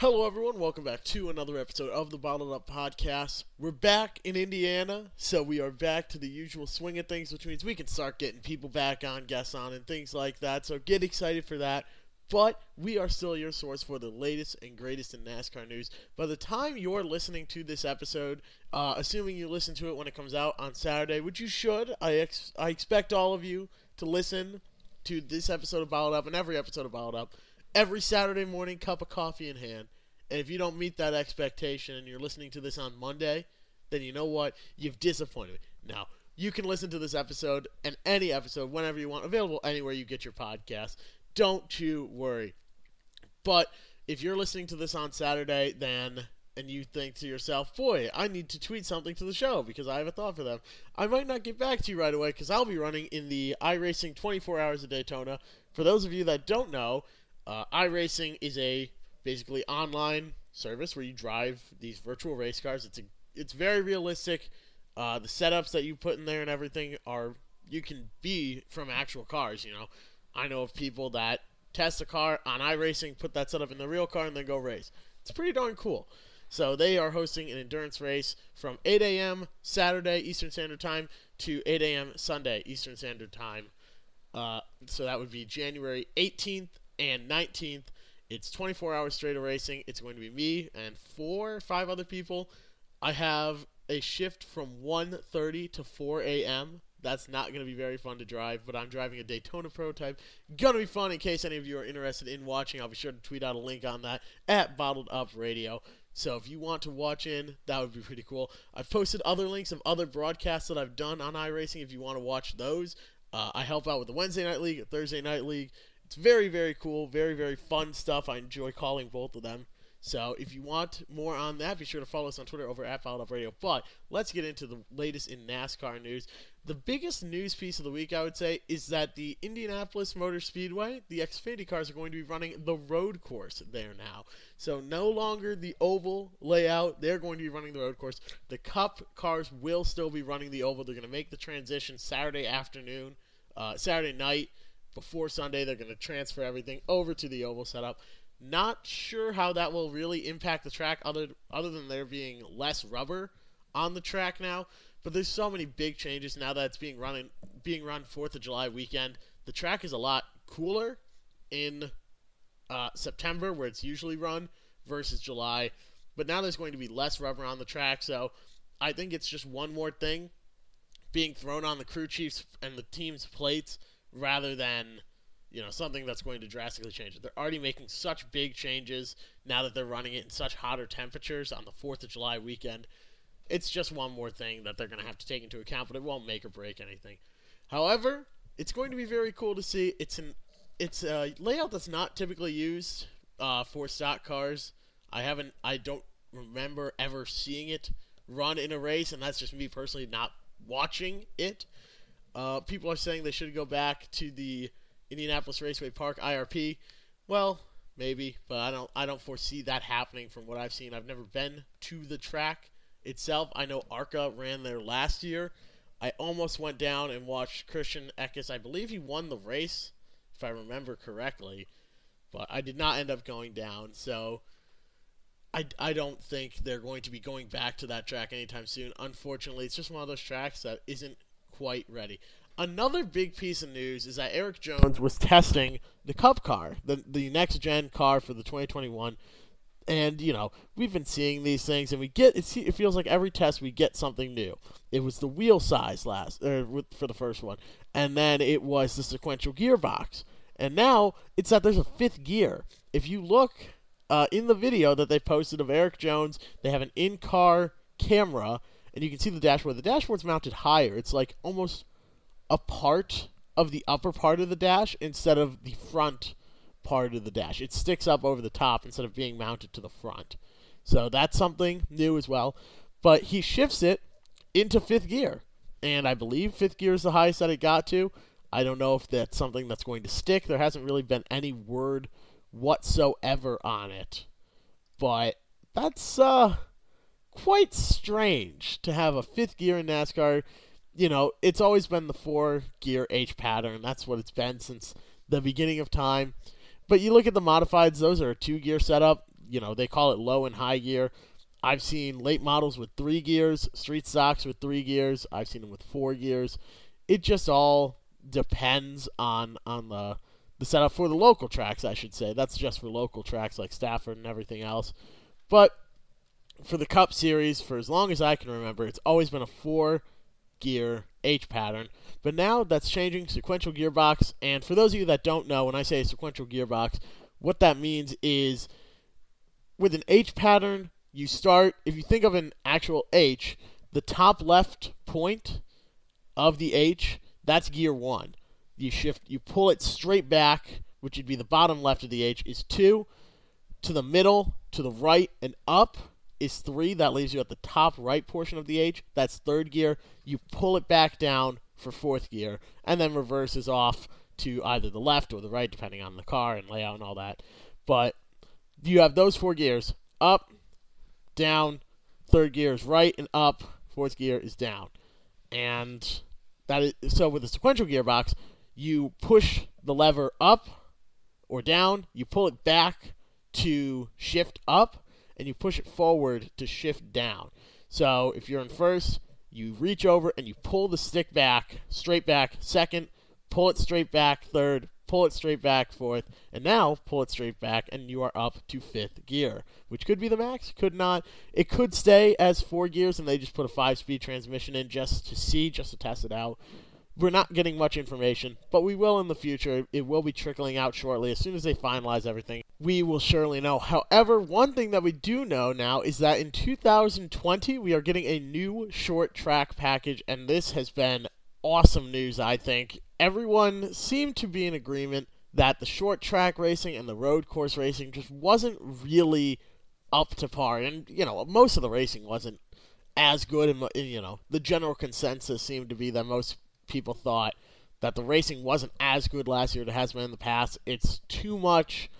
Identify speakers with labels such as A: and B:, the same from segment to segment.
A: Hello, everyone. Welcome back to another episode of the Bottled Up Podcast. We're back in Indiana, so we are back to the usual swing of things, which means we can start getting people back on, guests on, and things like that. So get excited for that. But we are still your source for the latest and greatest in NASCAR news. By the time you're listening to this episode, uh, assuming you listen to it when it comes out on Saturday, which you should, I, ex- I expect all of you to listen to this episode of Bottled Up and every episode of Bottled Up every Saturday morning, cup of coffee in hand. And if you don't meet that expectation and you're listening to this on Monday, then you know what? You've disappointed me. Now, you can listen to this episode and any episode whenever you want, available anywhere you get your podcast. Don't you worry. But if you're listening to this on Saturday, then and you think to yourself, boy, I need to tweet something to the show because I have a thought for them. I might not get back to you right away because I'll be running in the iRacing 24 Hours of Daytona. For those of you that don't know, uh, iRacing is a basically online service where you drive these virtual race cars. It's a it's very realistic. Uh, the setups that you put in there and everything are you can be from actual cars. You know, I know of people that test a car on iRacing, put that setup in the real car, and then go race. It's pretty darn cool. So they are hosting an endurance race from 8 a.m. Saturday Eastern Standard Time to 8 a.m. Sunday Eastern Standard Time. Uh, so that would be January 18th and 19th. It's 24 hours straight of racing. It's going to be me and four or five other people. I have a shift from 1.30 to 4 a.m. That's not going to be very fun to drive, but I'm driving a Daytona prototype. Gonna be fun in case any of you are interested in watching. I'll be sure to tweet out a link on that at Bottled Up Radio. So if you want to watch in, that would be pretty cool. I've posted other links of other broadcasts that I've done on iRacing if you want to watch those. Uh, I help out with the Wednesday Night League, Thursday Night League, it's very, very cool, very, very fun stuff. I enjoy calling both of them. So if you want more on that, be sure to follow us on Twitter over at Fouled Radio. But let's get into the latest in NASCAR news. The biggest news piece of the week, I would say, is that the Indianapolis Motor Speedway, the Xfinity cars are going to be running the road course there now. So no longer the oval layout. They're going to be running the road course. The Cup cars will still be running the oval. They're going to make the transition Saturday afternoon, uh, Saturday night before Sunday. They're going to transfer everything over to the oval setup. Not sure how that will really impact the track, other other than there being less rubber on the track now. But there's so many big changes now that it's being running being run Fourth of July weekend. The track is a lot cooler in uh, September, where it's usually run, versus July. But now there's going to be less rubber on the track, so I think it's just one more thing being thrown on the crew chiefs and the team's plates rather than you know something that's going to drastically change it. They're already making such big changes now that they're running it in such hotter temperatures on the 4th of July weekend. It's just one more thing that they're going to have to take into account, but it won't make or break anything. However, it's going to be very cool to see. It's an it's a layout that's not typically used uh, for stock cars. I haven't I don't remember ever seeing it run in a race, and that's just me personally not watching it. Uh, people are saying they should go back to the Indianapolis Raceway Park IRP. Well, maybe, but I don't. I don't foresee that happening from what I've seen. I've never been to the track itself. I know ARCA ran there last year. I almost went down and watched Christian Eckes. I believe he won the race, if I remember correctly, but I did not end up going down. So I, I don't think they're going to be going back to that track anytime soon. Unfortunately, it's just one of those tracks that isn't quite ready. Another big piece of news is that Erik Jones was testing the Cup car, the the next gen car for the 2021. And you know we've been seeing these things, and we get it. It feels like every test we get something new. It was the wheel size last er, for the first one, and then it was the sequential gearbox, and now it's that there's a fifth gear. If you look uh, in the video that they posted of Erik Jones, they have an in-car camera and you can see the dashboard. The dashboard's mounted higher. It's like almost a part of the upper part of the dash instead of the front part of the dash. It sticks up over the top instead of being mounted to the front. So that's something new as well. But he shifts it into fifth gear. And I believe fifth gear is the highest that it got to. I don't know if that's something that's going to stick. There hasn't really been any word whatsoever on it. But that's uh quite strange to have a fifth gear in NASCAR. You know, it's always been the four gear H pattern. That's what it's been since the beginning of time. But you look at the modifieds; those are a two gear setup. you know, they call it low and high gear. I've seen late models with three gears, street stocks with three gears. I've seen them with four gears. It just all depends on on the the setup for the local tracks, I should say. That's just for local tracks like Stafford and everything else. But for the Cup Series, for as long as I can remember, it's always been a four gear H pattern. But now that's changing, sequential gearbox. And for those of you that don't know, when I say sequential gearbox, what that means is with an H pattern, you start, if you think of an actual H, the top left point of the H, that's gear one you shift, you pull it straight back, which would be the bottom left of the H, is two. To the middle, to the right, and up is three. That leaves you at the top right portion of the H. That's third gear. You pull it back down for fourth gear, and then reverses off to either the left or the right, depending on the car and layout and all that. But you have those four gears up, down, third gear is right and up, fourth gear is down. And that is so with the sequential gearbox, you push the lever up or down, you pull it back to shift up, and you push it forward to shift down. So if you're in first, you reach over and you pull the stick back, straight back, second, pull it straight back, third, pull it straight back, fourth, and now pull it straight back, and you are up to fifth gear, which could be the max, could not. It could stay as four gears, and they just put a five speed transmission in just to see, just to test it out. We're not getting much information, but we will in the future. It will be trickling out shortly. As soon as they finalize everything, we will surely know. However, one thing that we do know now is that in 2020, we are getting a new short track package, and this has been awesome news, I think. Everyone seemed to be in agreement that the short track racing and the road course racing just wasn't really up to par. And, you know, most of the racing wasn't as good. And, you know, the general consensus seemed to be that most people thought that the racing wasn't as good last year as it has been in the past. It's too much,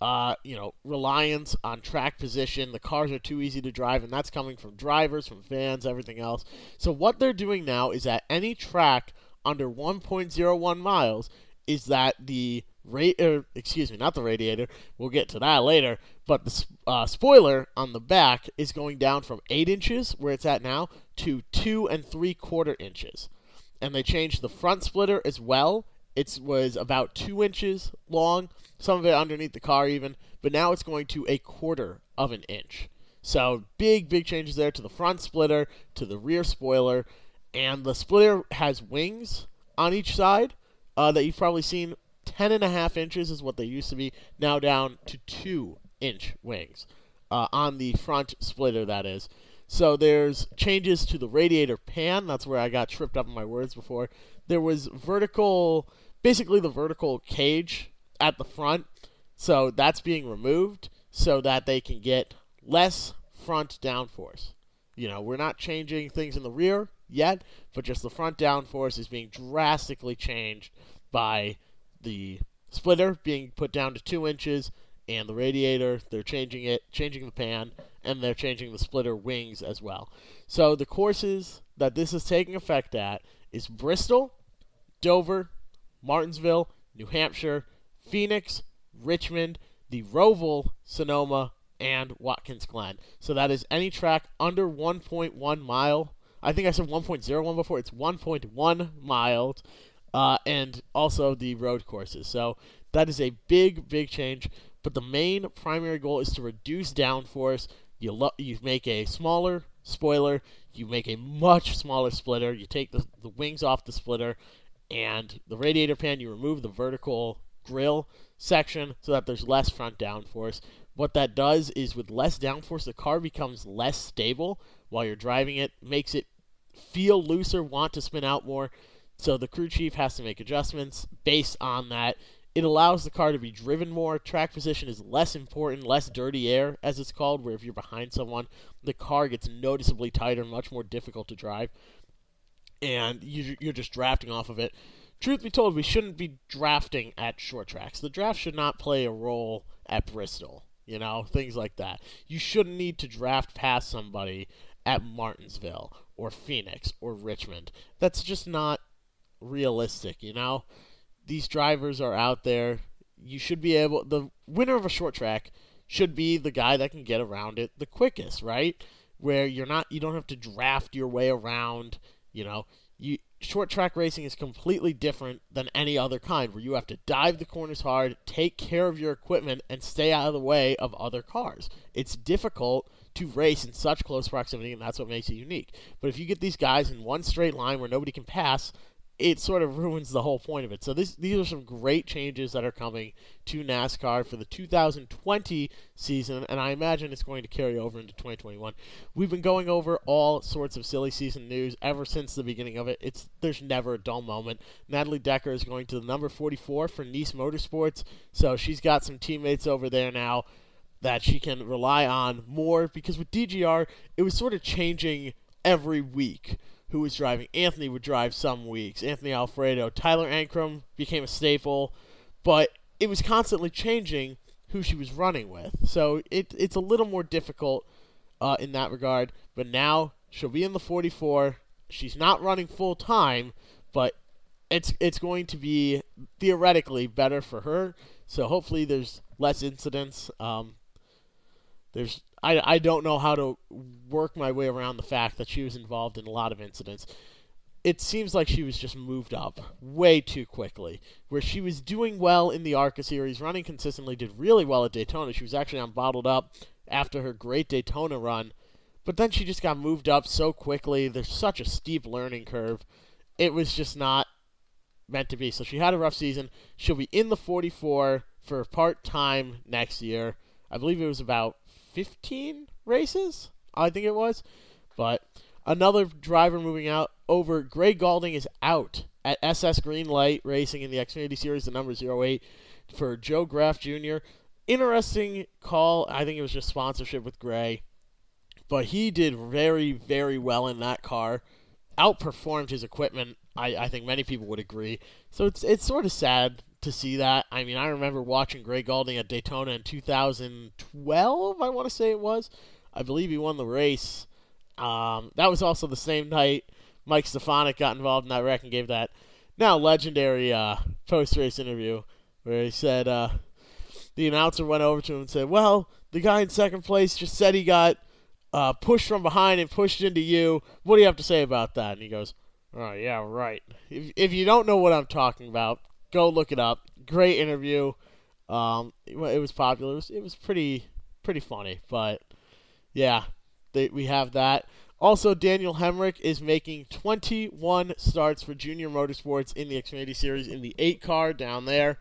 A: uh, you know, reliance on track position. The cars are too easy to drive, and that's coming from drivers, from fans, everything else. So what they're doing now is at any track under 1.01 miles is that the rate, er, excuse me, not the radiator. We'll get to that later. But the uh, spoiler on the back is going down from eight inches, where it's at now, to two and three quarter inches and they changed the front splitter as well. It was about two inches long, some of it underneath the car even, but now it's going to a quarter of an inch. So big, big changes there to the front splitter, to the rear spoiler, and the splitter has wings on each side uh, that you've probably seen. Ten and a half inches is what they used to be, now down to two inch wings uh, on the front splitter. That is. So there's changes to the radiator pan. That's where I got tripped up in my words before. There was vertical, basically the vertical cage at the front. So that's being removed so that they can get less front downforce. You know, we're not changing things in the rear yet, but just the front downforce is being drastically changed by the splitter being put down to two inches and the radiator. They're changing it, changing the pan, and they're changing the splitter wings as well. So the courses that this is taking effect at is Bristol, Dover, Martinsville, New Hampshire, Phoenix, Richmond, the Roval, Sonoma, and Watkins Glen. So that is any track under 1.1 mile. I think I said 1.01 before. It's 1.1 miles. Uh, and also the road courses. So that is a big, big change. But the main primary goal is to reduce downforce. You lo- you make a smaller spoiler. You make a much smaller splitter. You take the, the wings off the splitter, and the radiator pan. You remove the vertical grill section so that there's less front downforce. What that does is, with less downforce, the car becomes less stable while you're driving it. Makes it feel looser, want to spin out more. So the crew chief has to make adjustments based on that. It allows the car to be driven more. Track position is less important, less dirty air, as it's called, where if you're behind someone, the car gets noticeably tighter, much more difficult to drive, and you're just drafting off of it. Truth be told, we shouldn't be drafting at short tracks. The draft should not play a role at Bristol, you know, things like that. You shouldn't need to draft past somebody at Martinsville or Phoenix or Richmond. That's just not realistic, you know? These drivers are out there. You should be able. The winner of a short track should be the guy that can get around it the quickest, right? Where you're not you don't have to draft your way around, you know. You short track racing is completely different than any other kind where you have to dive the corners hard, take care of your equipment and stay out of the way of other cars. It's difficult to race in such close proximity and that's what makes it unique. But if you get these guys in one straight line where nobody can pass, it sort of ruins the whole point of it. So this, these are some great changes that are coming to NASCAR for the 2020 season, and I imagine it's going to carry over into 2021. We've been going over all sorts of silly season news ever since the beginning of it. It's there's never a dull moment. Natalie Decker is going to the number 44 for Niece Motorsports, so she's got some teammates over there now that she can rely on more because with DGR it was sort of changing every week who was driving. Anthony would drive some weeks. Anthony Alfredo, Tyler Ankrum became a staple, but it was constantly changing who she was running with. So it it's a little more difficult uh, in that regard. But now she'll be in the 44. She's not running full time, but it's it's going to be theoretically better for her. So hopefully there's less incidents. Um, there's I, I don't know how to work my way around the fact that she was involved in a lot of incidents. It seems like she was just moved up way too quickly. Where she was doing well in the ARCA series, running consistently, did really well at Daytona. She was actually on bottled up after her great Daytona run. But then she just got moved up so quickly. There's such a steep learning curve. It was just not meant to be. So she had a rough season. She'll be in the 44 for part time next year. I believe it was about 15 races, I think it was. But another driver moving out over. Gray Gaulding is out at SS Greenlight Racing in the Xfinity Series, the number 08 for Joe Graf Jr. Interesting call. I think it was just sponsorship with Gray. But he did very, very well in that car. Outperformed his equipment. I, I think many people would agree. So it's it's sort of sad to see that. I mean, I remember watching Gray Gaulding at Daytona in 2012, I want to say it was. I believe he won the race. Um, that was also the same night Mike Stefanik got involved in that wreck and gave that now legendary uh, post race interview where he said uh, the announcer went over to him and said, Well, the guy in second place just said he got uh, pushed from behind and pushed into you. What do you have to say about that? And he goes, Oh, yeah, right. If, if you don't know what I'm talking about, Go look it up. Great interview. Um, it, was popular. It was, it was pretty pretty funny, but yeah, they, we have that. Also, Daniel Hemric is making 21 starts for Junior Motorsports in the Xfinity Series in the 8 car down there.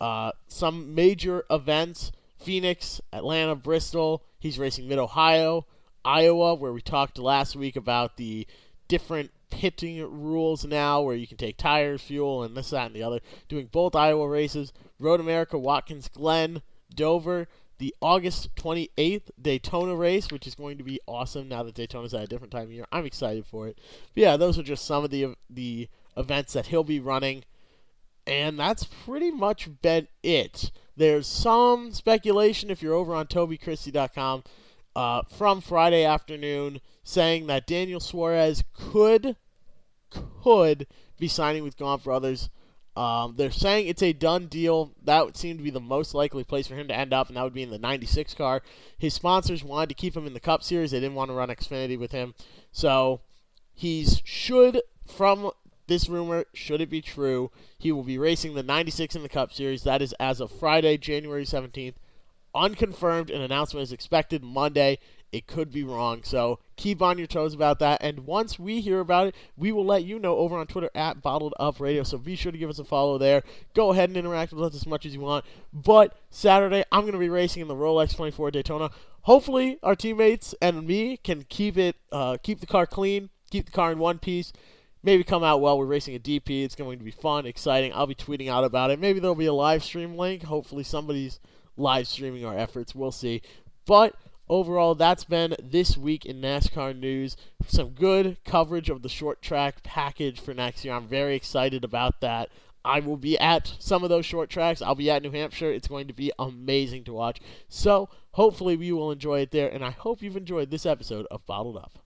A: Uh, some major events Phoenix, Atlanta, Bristol. He's racing Mid Ohio, Iowa, where we talked last week about the different pitting rules now where you can take tires, fuel, and this, that, and the other. Doing both Iowa races, Road America, Watkins Glen, Dover, the August 28th Daytona race, which is going to be awesome now that Daytona's at a different time of year. I'm excited for it. But yeah, those are just some of the the events that he'll be running. And that's pretty much been it. There's some speculation if you're over on TobyChristie.com uh, from Friday afternoon saying that Daniel Suarez could could be signing with Gaunt Brothers. Um, they're saying it's a done deal. That would seem to be the most likely place for him to end up, and that would be in the 96 car. His sponsors wanted to keep him in the Cup Series. They didn't want to run Xfinity with him. So he's should, from this rumor, should it be true, he will be racing the 96 in the Cup Series. That is as of Friday, January 17th. Unconfirmed. An announcement is expected Monday. It could be wrong. So keep on your toes about that. And once we hear about it, we will let you know over on Twitter at Bottled Up Radio. So be sure to give us a follow there. Go ahead and interact with us as much as you want. But Saturday, I'm going to be racing in the Rolex 24 Daytona. Hopefully, our teammates and me can keep it, uh, keep the car clean, keep the car in one piece. Maybe come out well. We're racing a DP. It's going to be fun, exciting. I'll be tweeting out about it. Maybe there'll be a live stream link. Hopefully, somebody's live streaming our efforts. We'll see. But overall, that's been this week in NASCAR news. Some good coverage of the short track package for next year. I'm very excited about that. I will be at some of those short tracks. I'll be at New Hampshire. It's going to be amazing to watch. So, hopefully, we will enjoy it there. And I hope you've enjoyed this episode of Bottled Up.